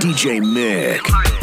DJ Mick.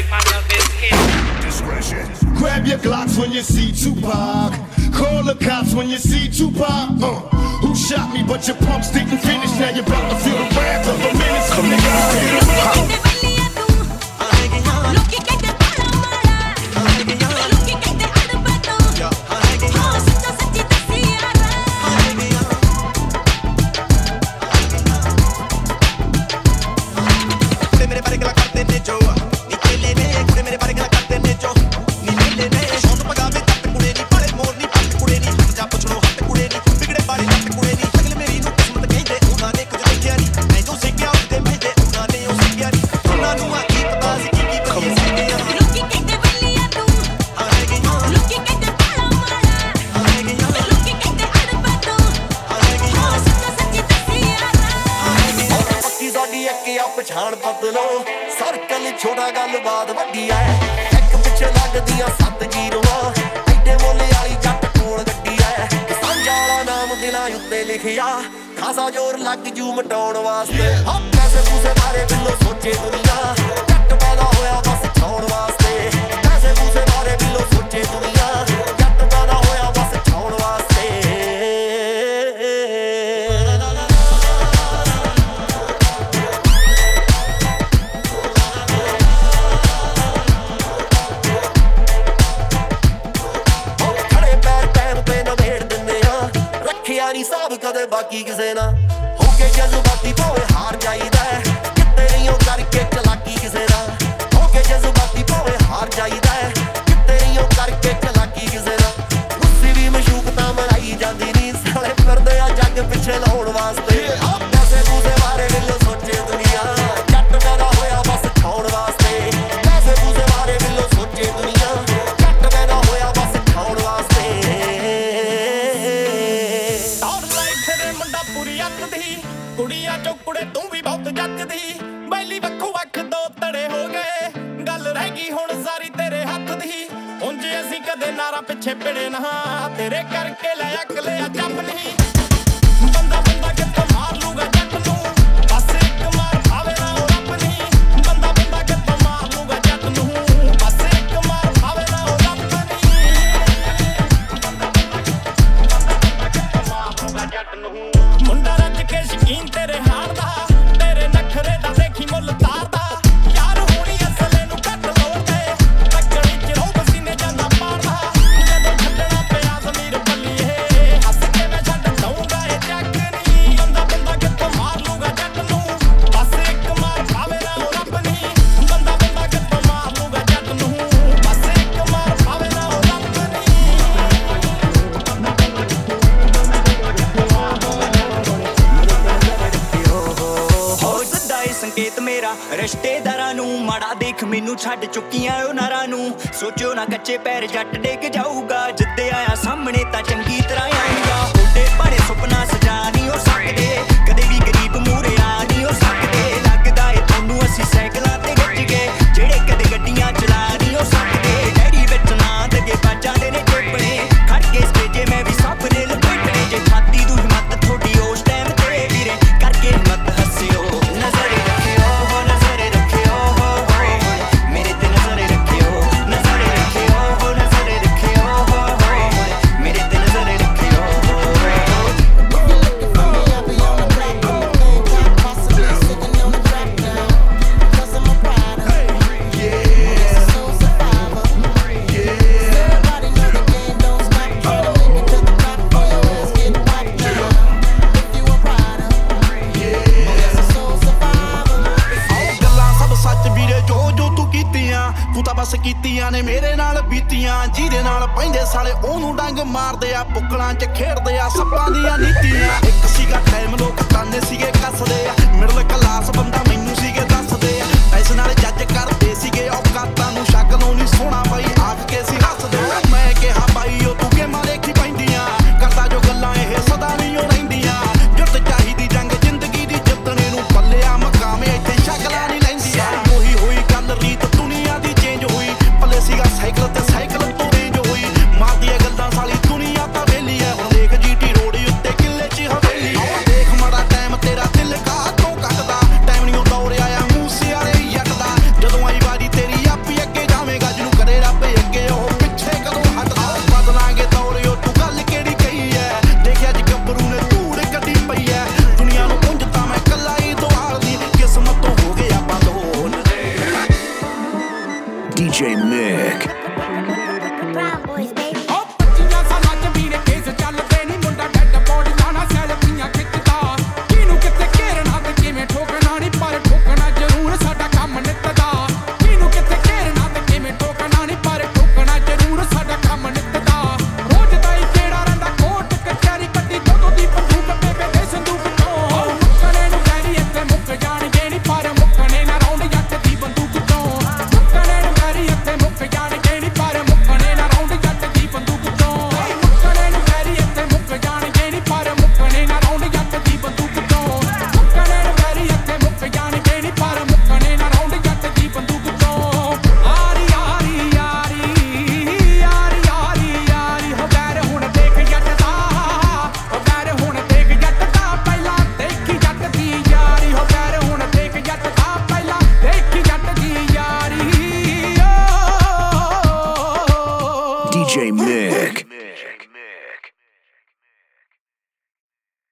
break my love is. Discretion. Grab your Glocks when you see Tupac. Call the cops when you see Tupac. Uh, who shot me? But your pumps didn't finish. Now you're about to feel the wrath of the menace. Come on, ਬਦਲੋ circle ਛੋੜਾ ਗੱਲਬਾਤ ਵੱਡੀ ਐ। ਇੱਕ ਪਿੱਛੇ ਲੱਗਦੀਆਂ ਸੱਤ ਜੀਰੋਆਂ। ਐਡੇ ਮੋਲੇ ਵਾਲੀ ਜੱਟ ਕੋਲ ਗੱਡੀ ਐ। ਸਾਂਝਾ ਵਾਲਾ ਨਾਮ ਦਿਲਾਂ ਉੱਤੇ ਲਿਖਿਆ। ਖਾਸਾ ਜ਼ੋਰ ਲੱਗ ਜੂ ਮਟਾਉਣ ਵਾਸਤੇ। ਹਾਂ ਪੈਸੇ ਪੂਸੇ ਬਾਰੇ ਬਿੱਲੋ ਸੋਚੇ ਦੁਨੀਆ। ਜੱਟ ਪੈਦਾ ਹੋਇਆ ਬਸ ਛਾਉਣ ਵਾਸਤੇ। ਪੈਸੇ ਪੂਸੇ ਬਾਰੇ ਬਿੱਲੋ ਸੋਚੇ ਦੁਨੀਆ। ਦੇ ਬਾਕੀ ਕਿਸੇ ਨਾ ਹੋ ਕੇ ਜਜ਼ਬਾਤੀ ਭੋਏ ਹਾਰ ਜਾਈਦਾ ਪੂਰੀ ਅੱਤ ਦੀ ਕੁੜੀਆਂ ਚੋਕੜੇ ਤੂੰ ਵੀ ਬਹੁਤ ਜੱਜਦੀ। ਬੈਲੀ ਵੱਖੋ ਵੱਖ ਦੋ ਤੜੇ ਹੋ ਗਏ। ਗੱਲ ਰਹਿ ਗਈ ਹੁਣ ਸਾਰੀ ਤੇਰੇ ਹੱਥ ਦੀ। ਉਂਝ ਅਸੀਂ ਕਦੇ ਨਾਰਾ ਪਿੱਛੇ ਪੜੇ ਨਾ। ਤੇਰੇ ਕਰਕੇ ਲੈ ਅਕਲ ਆ ਜੰਮ ਨਹੀਂ ਤੇਰਾ ਰਿਸ਼ਤੇਦਾਰਾਂ ਨੂੰ ਮੜਾ ਦੇਖ, ਮੈਨੂੰ ਛੱਡ ਚੁੱਕੀਆਂ ਉਹ ਨਾਰਾਂ ਨੂੰ। ਸੋਚਿਓ ਨਾ ਕੱਚੇ ਪੈਰ ਜੱਟ ਡੇਗ ਜਾਊਗਾ, ਜਿੱਦੇ ਆਇਆ ਸਾਹਮਣੇ ਤਾਂ ਚੰਗੀ ਤਰ੍ਹਾਂ ਆਊਗਾ। ਉੱਡੇ ਭਾਰੇ ਸੁਪਨਾ ਸਜਾ ਨਹੀਂ ਉਹ ਸਕਦੇ, ਕਦੇ ਵੀ ਗਰੀਬ ਮੂਰੇ ਆ ਨਹੀਂ ਉਹ ਸਕਦੇ। ਤੂੰ ਤਾਂ ਬਸ ਕੀਤੀਆਂ ਨੇ ਮੇਰੇ ਨਾਲ ਬੀਤੀਆਂ, ਜਿਹਦੇ ਨਾਲ ਪੈਂਦੇ ਸਾਲੇ ਉਹਨੂੰ ਡੰਗ ਮਾਰਦੇ ਆ, ਪੁੱਕਲਾਂ 'ਚ ਖੇਡਦੇ ਆ, ਸੱਪਾਂ ਦੀਆਂ ਨੀਤੀਆਂ। ਇੱਕ ਸੀਗਾ ਟਾਈਮ ਲੋਕ ਤਾਨੇ ਸੀਗੇ, ਕੱਸਦੇ ਆ। ਮਿਡਲ ਕਲਾਸ ਬੰਦਾ ਮੈਨੂੰ ਸੀਗੇ, ਦੱਸਦੇ ਆ। ਪੈਸੇ ਨਾਲ ਜੱਜ ਕਰਦੇ ਸੀਗੇ, ਔਕਾਤਾਂ ਨੂੰ